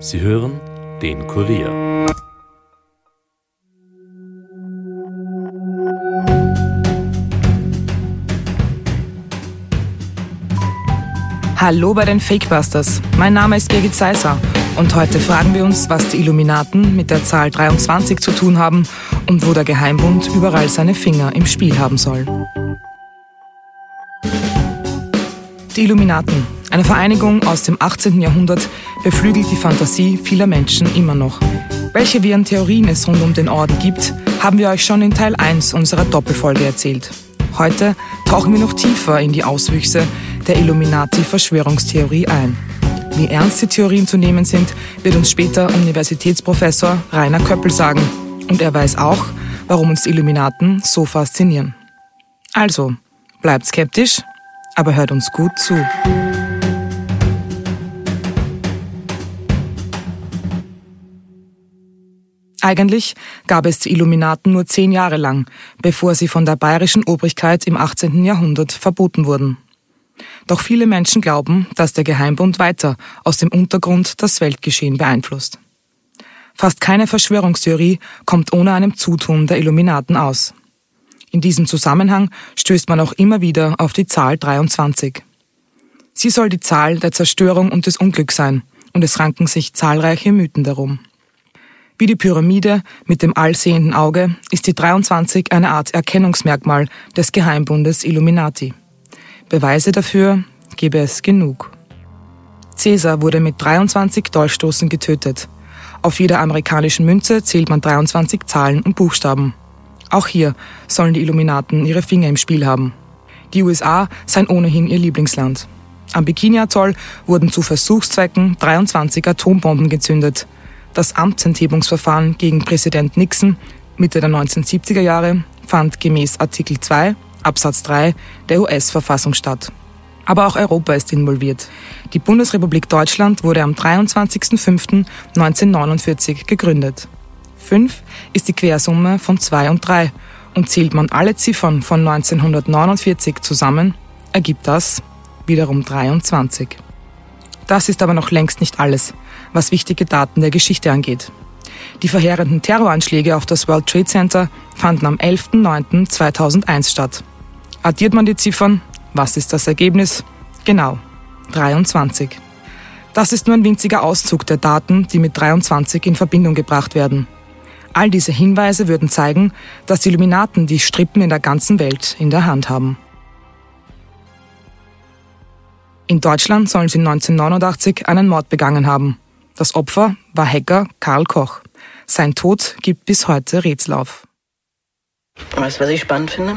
Sie hören den Kurier. Hallo bei den Fakebusters. Mein Name ist Birgit Seiser und heute fragen wir uns, was die Illuminaten mit der Zahl 23 zu tun haben und wo der Geheimbund überall seine Finger im Spiel haben soll. Die Illuminaten, eine Vereinigung aus dem 18. Jahrhundert, beflügelt die Fantasie vieler Menschen immer noch. Welche wirren Theorien es rund um den Orden gibt, haben wir euch schon in Teil 1 unserer Doppelfolge erzählt. Heute tauchen wir noch tiefer in die Auswüchse der Illuminati-Verschwörungstheorie ein. Wie ernst die Theorien zu nehmen sind, wird uns später Universitätsprofessor Rainer Köppel sagen. Und er weiß auch, warum uns Illuminaten so faszinieren. Also, bleibt skeptisch, aber hört uns gut zu. Eigentlich gab es die Illuminaten nur zehn Jahre lang, bevor sie von der bayerischen Obrigkeit im 18. Jahrhundert verboten wurden. Doch viele Menschen glauben, dass der Geheimbund weiter aus dem Untergrund das Weltgeschehen beeinflusst. Fast keine Verschwörungstheorie kommt ohne einem Zutun der Illuminaten aus. In diesem Zusammenhang stößt man auch immer wieder auf die Zahl 23. Sie soll die Zahl der Zerstörung und des Unglücks sein, und es ranken sich zahlreiche Mythen darum. Wie die Pyramide mit dem allsehenden Auge ist die 23 eine Art Erkennungsmerkmal des Geheimbundes Illuminati. Beweise dafür gäbe es genug. Caesar wurde mit 23 Dolchstoßen getötet. Auf jeder amerikanischen Münze zählt man 23 Zahlen und Buchstaben. Auch hier sollen die Illuminaten ihre Finger im Spiel haben. Die USA seien ohnehin ihr Lieblingsland. Am Bikini-Atoll wurden zu Versuchszwecken 23 Atombomben gezündet. Das Amtsenthebungsverfahren gegen Präsident Nixon Mitte der 1970er Jahre fand gemäß Artikel 2 Absatz 3 der US-Verfassung statt. Aber auch Europa ist involviert. Die Bundesrepublik Deutschland wurde am 23.05.1949 gegründet. 5 ist die Quersumme von 2 und 3 und zählt man alle Ziffern von 1949 zusammen, ergibt das wiederum 23. Das ist aber noch längst nicht alles, was wichtige Daten der Geschichte angeht. Die verheerenden Terroranschläge auf das World Trade Center fanden am 11.09.2001 statt. Addiert man die Ziffern, was ist das Ergebnis? Genau, 23. Das ist nur ein winziger Auszug der Daten, die mit 23 in Verbindung gebracht werden. All diese Hinweise würden zeigen, dass die Illuminaten die Strippen in der ganzen Welt in der Hand haben. In Deutschland sollen sie 1989 einen Mord begangen haben. Das Opfer war Hacker Karl Koch. Sein Tod gibt bis heute Rätsel auf. Weißt du, was ich spannend finde?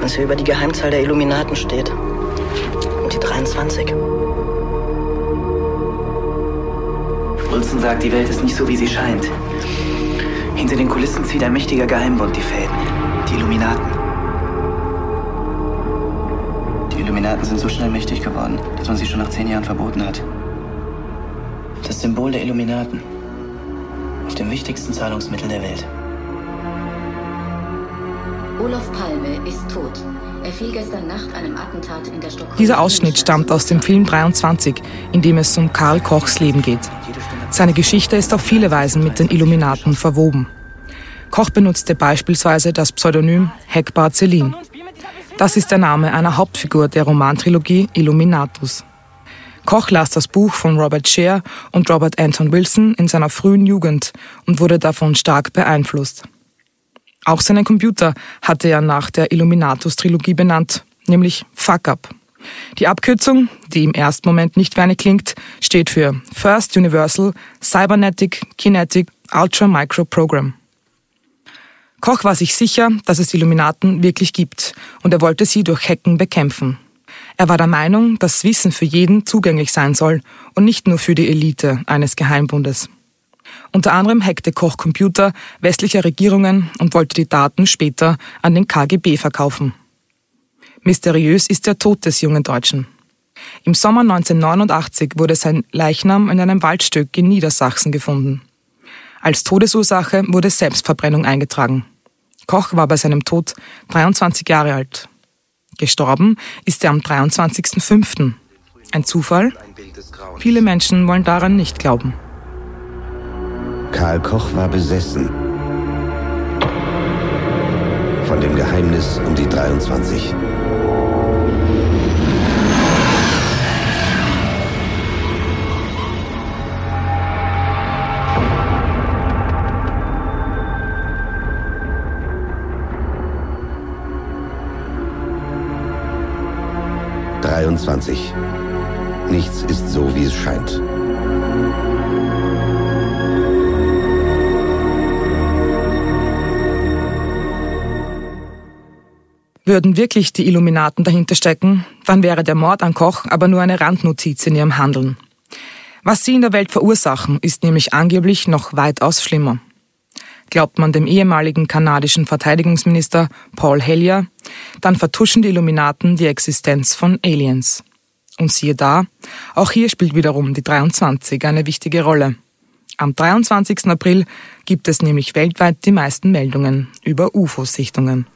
Was hier über die Geheimzahl der Illuminaten steht. Und die 23. Wilson sagt, die Welt ist nicht so, wie sie scheint. Hinter den Kulissen zieht ein mächtiger Geheimbund die Fäden. Die Illuminaten. Die Illuminaten sind so schnell mächtig geworden, dass man sie schon nach zehn Jahren verboten hat. Das Symbol der Illuminaten. Auf dem wichtigsten Zahlungsmittel der Welt. Olof Palme ist tot. Er fiel gestern Nacht einem Attentat in der Stockholm. Dieser Ausschnitt stammt aus dem Film 23, in dem es um Karl Kochs Leben geht. Seine Geschichte ist auf viele Weisen mit den Illuminaten verwoben. Koch benutzte beispielsweise das Pseudonym Heckbart Celine. Das ist der Name einer Hauptfigur der Romantrilogie Illuminatus. Koch las das Buch von Robert Scheer und Robert Anton Wilson in seiner frühen Jugend und wurde davon stark beeinflusst. Auch seinen Computer hatte er nach der Illuminatus-Trilogie benannt, nämlich Fuck Up. Die Abkürzung, die im ersten Moment nicht wie eine klingt, steht für First Universal Cybernetic Kinetic Ultra Micro Program. Koch war sich sicher, dass es Illuminaten wirklich gibt und er wollte sie durch Hacken bekämpfen. Er war der Meinung, dass Wissen für jeden zugänglich sein soll und nicht nur für die Elite eines Geheimbundes. Unter anderem hackte Koch Computer westlicher Regierungen und wollte die Daten später an den KGB verkaufen. Mysteriös ist der Tod des jungen Deutschen. Im Sommer 1989 wurde sein Leichnam in einem Waldstück in Niedersachsen gefunden. Als Todesursache wurde Selbstverbrennung eingetragen. Koch war bei seinem Tod 23 Jahre alt. Gestorben ist er am 23.05. Ein Zufall? Viele Menschen wollen daran nicht glauben. Karl Koch war besessen von dem Geheimnis um die 23. Dreiundzwanzig. Nichts ist so, wie es scheint. Würden wirklich die Illuminaten dahinter stecken, dann wäre der Mord an Koch aber nur eine Randnotiz in ihrem Handeln. Was sie in der Welt verursachen, ist nämlich angeblich noch weitaus schlimmer. Glaubt man dem ehemaligen kanadischen Verteidigungsminister Paul Hellyer, dann vertuschen die Illuminaten die Existenz von Aliens. Und siehe da, auch hier spielt wiederum die 23 eine wichtige Rolle. Am 23. April gibt es nämlich weltweit die meisten Meldungen über UFO-Sichtungen.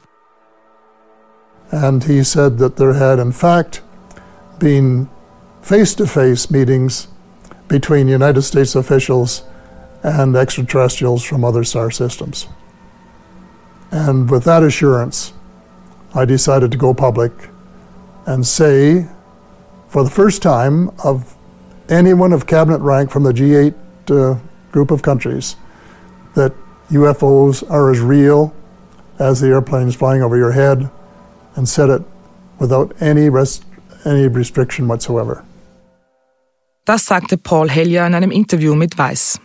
And he said that there had, in fact, been face to face meetings between United States officials and extraterrestrials from other star systems. And with that assurance, I decided to go public and say, for the first time, of anyone of cabinet rank from the G8 uh, group of countries, that UFOs are as real as the airplanes flying over your head and said it without any, rest, any restriction whatsoever. Das sagte Paul Hellyer in einem Interview mit Weiß.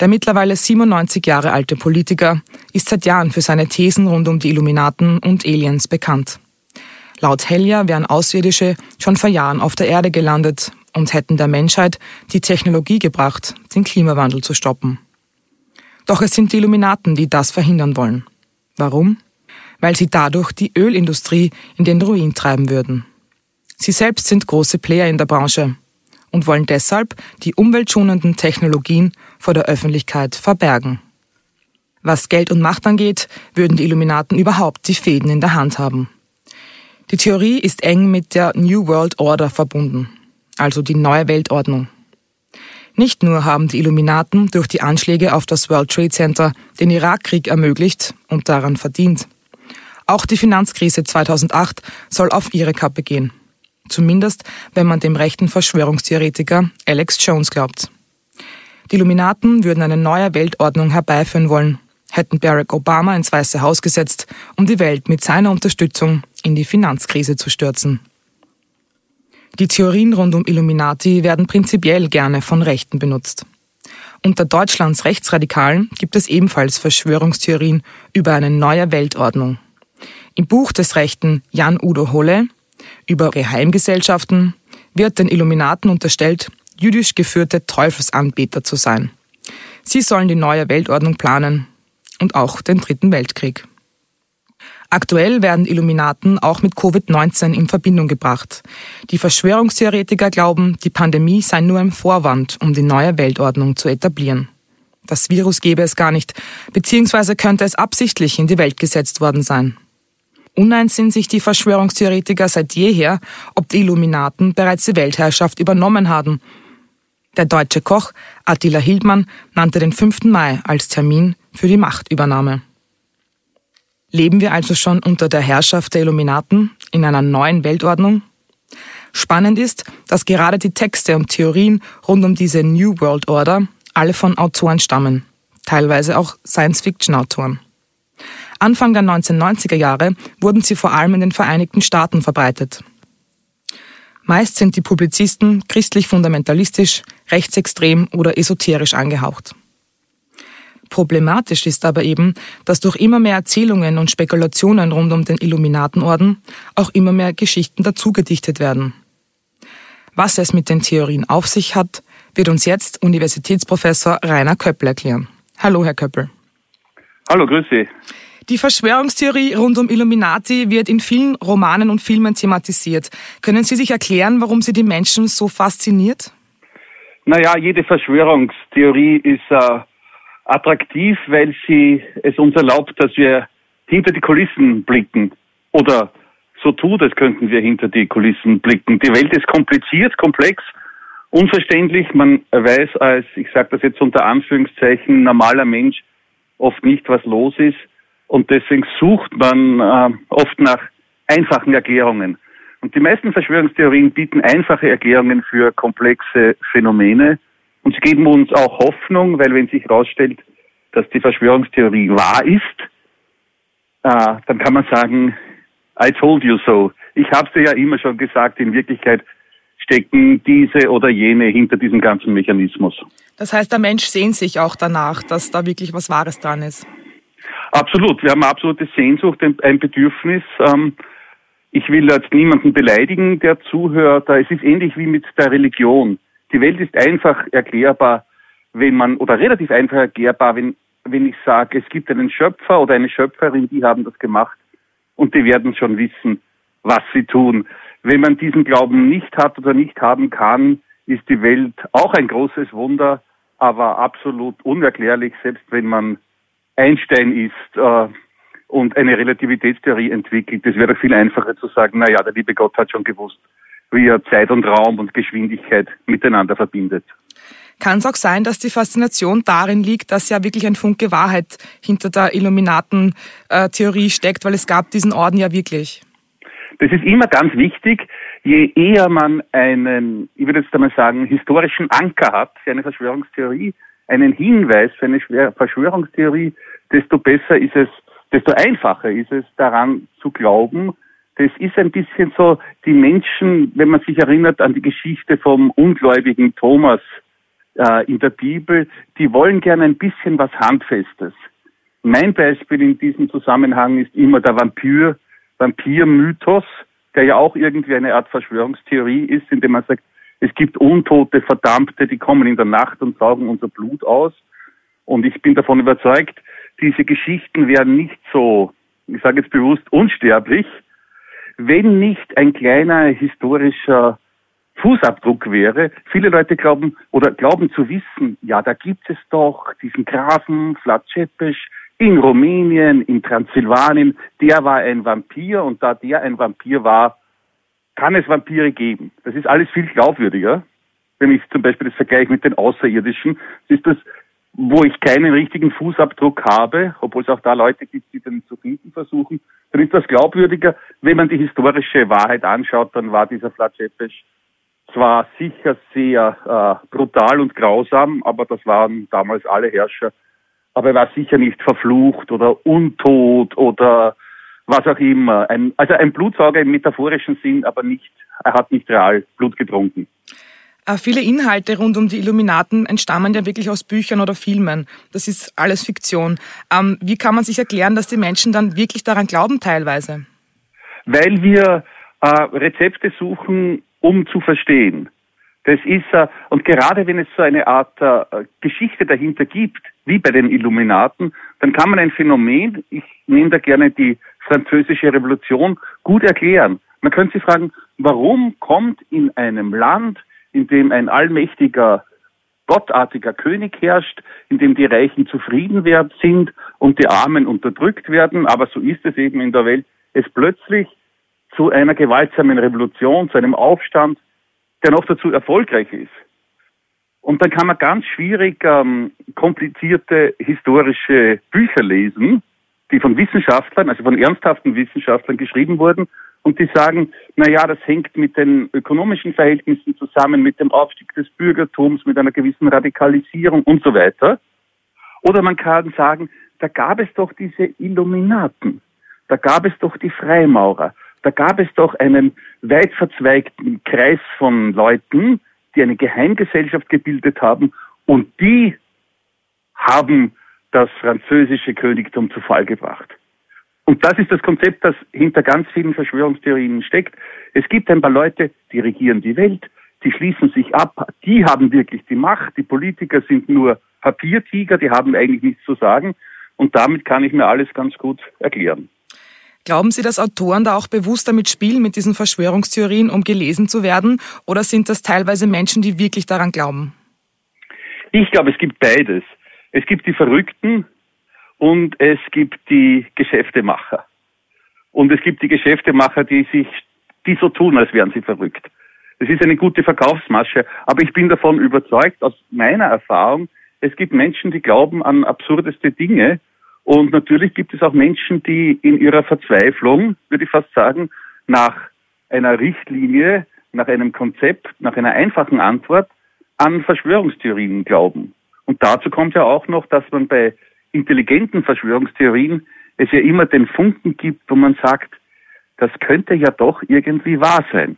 Der mittlerweile 97 Jahre alte Politiker ist seit Jahren für seine Thesen rund um die Illuminaten und Aliens bekannt. Laut Hellyer wären Außerirdische schon vor Jahren auf der Erde gelandet und hätten der Menschheit die Technologie gebracht, den Klimawandel zu stoppen. Doch es sind die Illuminaten, die das verhindern wollen. Warum? weil sie dadurch die Ölindustrie in den Ruin treiben würden. Sie selbst sind große Player in der Branche und wollen deshalb die umweltschonenden Technologien vor der Öffentlichkeit verbergen. Was Geld und Macht angeht, würden die Illuminaten überhaupt die Fäden in der Hand haben. Die Theorie ist eng mit der New World Order verbunden, also die neue Weltordnung. Nicht nur haben die Illuminaten durch die Anschläge auf das World Trade Center den Irakkrieg ermöglicht und daran verdient. Auch die Finanzkrise 2008 soll auf ihre Kappe gehen. Zumindest, wenn man dem rechten Verschwörungstheoretiker Alex Jones glaubt. Die Illuminaten würden eine neue Weltordnung herbeiführen wollen, hätten Barack Obama ins Weiße Haus gesetzt, um die Welt mit seiner Unterstützung in die Finanzkrise zu stürzen. Die Theorien rund um Illuminati werden prinzipiell gerne von Rechten benutzt. Unter Deutschlands Rechtsradikalen gibt es ebenfalls Verschwörungstheorien über eine neue Weltordnung. Im Buch des Rechten Jan Udo Holle über Geheimgesellschaften wird den Illuminaten unterstellt, jüdisch geführte Teufelsanbeter zu sein. Sie sollen die neue Weltordnung planen und auch den Dritten Weltkrieg. Aktuell werden Illuminaten auch mit Covid-19 in Verbindung gebracht. Die Verschwörungstheoretiker glauben, die Pandemie sei nur ein Vorwand, um die neue Weltordnung zu etablieren. Das Virus gäbe es gar nicht, beziehungsweise könnte es absichtlich in die Welt gesetzt worden sein. Uneins sind sich die Verschwörungstheoretiker seit jeher, ob die Illuminaten bereits die Weltherrschaft übernommen haben. Der deutsche Koch Attila Hildmann nannte den 5. Mai als Termin für die Machtübernahme. Leben wir also schon unter der Herrschaft der Illuminaten in einer neuen Weltordnung? Spannend ist, dass gerade die Texte und Theorien rund um diese New World Order alle von Autoren stammen, teilweise auch Science-Fiction-Autoren. Anfang der 1990er Jahre wurden sie vor allem in den Vereinigten Staaten verbreitet. Meist sind die Publizisten christlich-fundamentalistisch, rechtsextrem oder esoterisch angehaucht. Problematisch ist aber eben, dass durch immer mehr Erzählungen und Spekulationen rund um den Illuminatenorden auch immer mehr Geschichten dazugedichtet werden. Was es mit den Theorien auf sich hat, wird uns jetzt Universitätsprofessor Rainer Köppel erklären. Hallo, Herr Köppel. Hallo, grüß Sie. Die Verschwörungstheorie rund um Illuminati wird in vielen Romanen und Filmen thematisiert. Können Sie sich erklären, warum sie die Menschen so fasziniert? Naja, jede Verschwörungstheorie ist äh, attraktiv, weil sie es uns erlaubt, dass wir hinter die Kulissen blicken. Oder so tut, als könnten wir hinter die Kulissen blicken. Die Welt ist kompliziert, komplex unverständlich. Man weiß als, ich sage das jetzt unter Anführungszeichen, normaler Mensch oft nicht, was los ist. Und deswegen sucht man äh, oft nach einfachen Erklärungen. Und die meisten Verschwörungstheorien bieten einfache Erklärungen für komplexe Phänomene. Und sie geben uns auch Hoffnung, weil wenn sich herausstellt, dass die Verschwörungstheorie wahr ist, äh, dann kann man sagen, I told you so. Ich habe es ja immer schon gesagt, in Wirklichkeit stecken diese oder jene hinter diesem ganzen Mechanismus. Das heißt, der Mensch sehnt sich auch danach, dass da wirklich was Wahres dran ist. Absolut. Wir haben eine absolute Sehnsucht, ein Bedürfnis. Ähm, ich will jetzt niemanden beleidigen, der zuhört. Es ist ähnlich wie mit der Religion. Die Welt ist einfach erklärbar, wenn man, oder relativ einfach erklärbar, wenn, wenn ich sage, es gibt einen Schöpfer oder eine Schöpferin, die haben das gemacht und die werden schon wissen, was sie tun. Wenn man diesen Glauben nicht hat oder nicht haben kann, ist die Welt auch ein großes Wunder, aber absolut unerklärlich, selbst wenn man Einstein ist äh, und eine Relativitätstheorie entwickelt. Es wäre viel einfacher zu sagen, na ja, der liebe Gott hat schon gewusst, wie er Zeit und Raum und Geschwindigkeit miteinander verbindet. Kann es auch sein, dass die Faszination darin liegt, dass ja wirklich ein Funke Wahrheit hinter der Illuminaten-Theorie steckt, weil es gab diesen Orden ja wirklich? Das ist immer ganz wichtig. Je eher man einen, ich würde jetzt einmal sagen, historischen Anker hat für eine Verschwörungstheorie, einen Hinweis für eine Verschwörungstheorie, desto besser ist es, desto einfacher ist es, daran zu glauben. Das ist ein bisschen so, die Menschen, wenn man sich erinnert an die Geschichte vom ungläubigen Thomas äh, in der Bibel, die wollen gerne ein bisschen was Handfestes. Mein Beispiel in diesem Zusammenhang ist immer der Vampir, Vampir-Mythos, der ja auch irgendwie eine Art Verschwörungstheorie ist, indem man sagt, es gibt untote Verdammte, die kommen in der Nacht und saugen unser Blut aus. Und ich bin davon überzeugt, diese Geschichten wären nicht so, ich sage jetzt bewusst, unsterblich, wenn nicht ein kleiner historischer Fußabdruck wäre. Viele Leute glauben oder glauben zu wissen, ja, da gibt es doch diesen Grafen Zepes, in Rumänien, in Transsilvanien, der war ein Vampir und da der ein Vampir war, kann es Vampire geben. Das ist alles viel glaubwürdiger. Wenn ich zum Beispiel das vergleiche mit den Außerirdischen, ist das, wo ich keinen richtigen Fußabdruck habe, obwohl es auch da Leute gibt, die den zu finden versuchen, dann ist das glaubwürdiger. Wenn man die historische Wahrheit anschaut, dann war dieser Flatschepes zwar sicher sehr äh, brutal und grausam, aber das waren damals alle Herrscher aber er war sicher nicht verflucht oder untot oder was auch immer. Ein, also ein Blutsauger im metaphorischen Sinn, aber nicht, er hat nicht real Blut getrunken. Äh, viele Inhalte rund um die Illuminaten entstammen ja wirklich aus Büchern oder Filmen. Das ist alles Fiktion. Ähm, wie kann man sich erklären, dass die Menschen dann wirklich daran glauben teilweise? Weil wir äh, Rezepte suchen, um zu verstehen. Das ist, äh, und gerade wenn es so eine Art äh, Geschichte dahinter gibt, wie bei den Illuminaten, dann kann man ein Phänomen, ich nehme da gerne die französische Revolution, gut erklären. Man könnte sich fragen, warum kommt in einem Land, in dem ein allmächtiger, gottartiger König herrscht, in dem die Reichen zufrieden sind und die Armen unterdrückt werden, aber so ist es eben in der Welt, es plötzlich zu einer gewaltsamen Revolution, zu einem Aufstand der noch dazu erfolgreich ist. Und dann kann man ganz schwierig ähm, komplizierte historische Bücher lesen, die von Wissenschaftlern, also von ernsthaften Wissenschaftlern geschrieben wurden und die sagen, na ja, das hängt mit den ökonomischen Verhältnissen zusammen, mit dem Aufstieg des Bürgertums, mit einer gewissen Radikalisierung und so weiter. Oder man kann sagen, da gab es doch diese Illuminaten, da gab es doch die Freimaurer, da gab es doch einen weit verzweigten Kreis von Leuten, die eine Geheimgesellschaft gebildet haben und die haben das französische Königtum zu Fall gebracht. Und das ist das Konzept, das hinter ganz vielen Verschwörungstheorien steckt. Es gibt ein paar Leute, die regieren die Welt, die schließen sich ab, die haben wirklich die Macht, die Politiker sind nur Papiertiger, die haben eigentlich nichts zu sagen. Und damit kann ich mir alles ganz gut erklären. Glauben Sie, dass Autoren da auch bewusst damit spielen, mit diesen Verschwörungstheorien, um gelesen zu werden? Oder sind das teilweise Menschen, die wirklich daran glauben? Ich glaube, es gibt beides. Es gibt die Verrückten und es gibt die Geschäftemacher. Und es gibt die Geschäftemacher, die sich, die so tun, als wären sie verrückt. Das ist eine gute Verkaufsmasche. Aber ich bin davon überzeugt, aus meiner Erfahrung, es gibt Menschen, die glauben an absurdeste Dinge. Und natürlich gibt es auch Menschen, die in ihrer Verzweiflung, würde ich fast sagen, nach einer Richtlinie, nach einem Konzept, nach einer einfachen Antwort an Verschwörungstheorien glauben. Und dazu kommt ja auch noch, dass man bei intelligenten Verschwörungstheorien es ja immer den Funken gibt, wo man sagt, das könnte ja doch irgendwie wahr sein.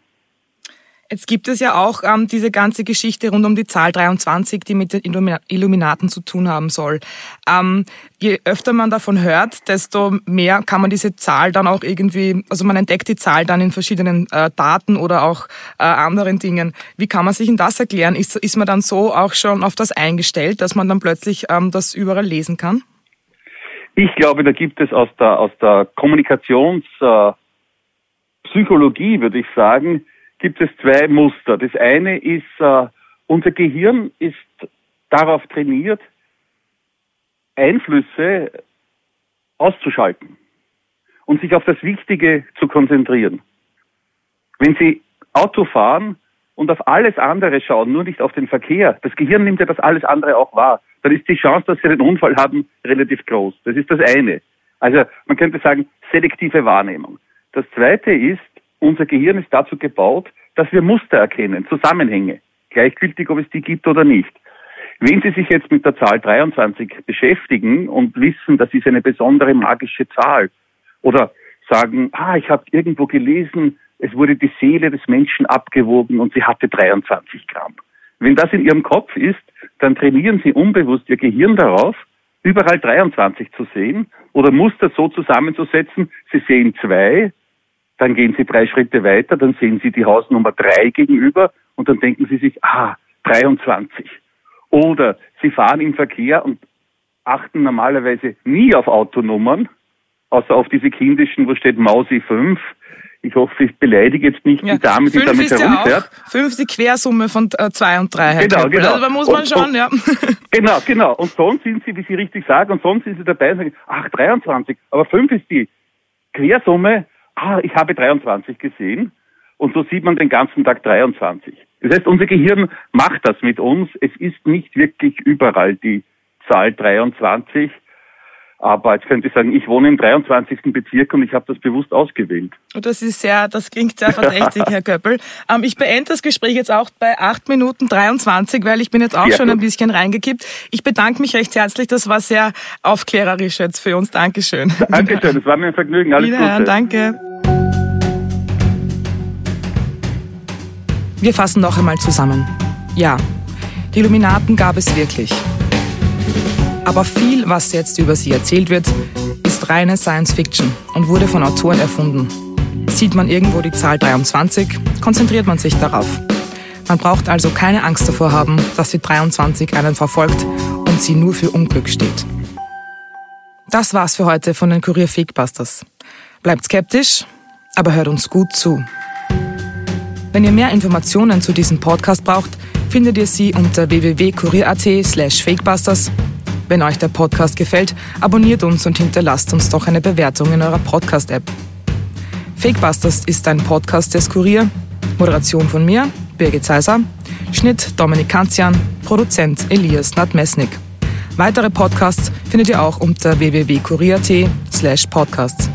Jetzt gibt es ja auch ähm, diese ganze Geschichte rund um die Zahl 23, die mit den Illuminaten zu tun haben soll. Ähm, je öfter man davon hört, desto mehr kann man diese Zahl dann auch irgendwie, also man entdeckt die Zahl dann in verschiedenen äh, Daten oder auch äh, anderen Dingen. Wie kann man sich denn das erklären? Ist, ist man dann so auch schon auf das eingestellt, dass man dann plötzlich ähm, das überall lesen kann? Ich glaube, da gibt es aus der, aus der Kommunikationspsychologie, äh, würde ich sagen, gibt es zwei Muster. Das eine ist, äh, unser Gehirn ist darauf trainiert, Einflüsse auszuschalten und sich auf das Wichtige zu konzentrieren. Wenn Sie Auto fahren und auf alles andere schauen, nur nicht auf den Verkehr, das Gehirn nimmt ja das alles andere auch wahr, dann ist die Chance, dass Sie einen Unfall haben, relativ groß. Das ist das eine. Also man könnte sagen, selektive Wahrnehmung. Das zweite ist, unser Gehirn ist dazu gebaut, dass wir Muster erkennen, Zusammenhänge, gleichgültig, ob es die gibt oder nicht. Wenn Sie sich jetzt mit der Zahl 23 beschäftigen und wissen, das ist eine besondere magische Zahl, oder sagen, ah, ich habe irgendwo gelesen, es wurde die Seele des Menschen abgewogen und sie hatte 23 Gramm. Wenn das in Ihrem Kopf ist, dann trainieren Sie unbewusst Ihr Gehirn darauf, überall 23 zu sehen oder Muster so zusammenzusetzen, Sie sehen zwei, dann gehen Sie drei Schritte weiter, dann sehen Sie die Hausnummer drei gegenüber und dann denken Sie sich, ah, 23. Oder Sie fahren im Verkehr und achten normalerweise nie auf Autonummern, außer auf diese kindischen, wo steht Mausi 5. Ich hoffe, ich beleidige jetzt nicht ja. die Dame, die damit herumfährt. Ja auch. Fünf ist die Quersumme von äh, zwei und drei. Genau, genau. Also da muss man und, schon, und, ja. Genau, genau. Und sonst sind Sie, wie Sie richtig sagen, und sonst sind Sie dabei und sagen, ach, 23. Aber fünf ist die Quersumme ah, ich habe 23 gesehen und so sieht man den ganzen Tag 23. Das heißt, unser Gehirn macht das mit uns. Es ist nicht wirklich überall die Zahl 23. Aber jetzt könnte ich sagen, ich wohne im 23. Bezirk und ich habe das bewusst ausgewählt. Das ist sehr, das klingt sehr verdächtig, Herr Köppel. Ähm, ich beende das Gespräch jetzt auch bei 8 Minuten 23, weil ich bin jetzt auch ja, schon ein bisschen reingekippt. Ich bedanke mich recht herzlich. Das war sehr aufklärerisch jetzt für uns. Dankeschön. Dankeschön, es war mir ein Vergnügen. Alles Gute. Danke. Wir fassen noch einmal zusammen. Ja, die Illuminaten gab es wirklich. Aber viel, was jetzt über sie erzählt wird, ist reine Science Fiction und wurde von Autoren erfunden. Sieht man irgendwo die Zahl 23, konzentriert man sich darauf. Man braucht also keine Angst davor haben, dass die 23 einen verfolgt und sie nur für Unglück steht. Das war's für heute von den Kurier Fakebusters. Bleibt skeptisch, aber hört uns gut zu. Wenn ihr mehr Informationen zu diesem Podcast braucht, findet ihr sie unter www.kurier.at slash fakebusters wenn euch der Podcast gefällt, abonniert uns und hinterlasst uns doch eine Bewertung in eurer Podcast-App. Fakebusters ist ein Podcast des Kurier. Moderation von mir, Birgit Seiser. Schnitt Dominik Kanzian. Produzent Elias Nadmesnik. Weitere Podcasts findet ihr auch unter www.kurier.at slash podcasts.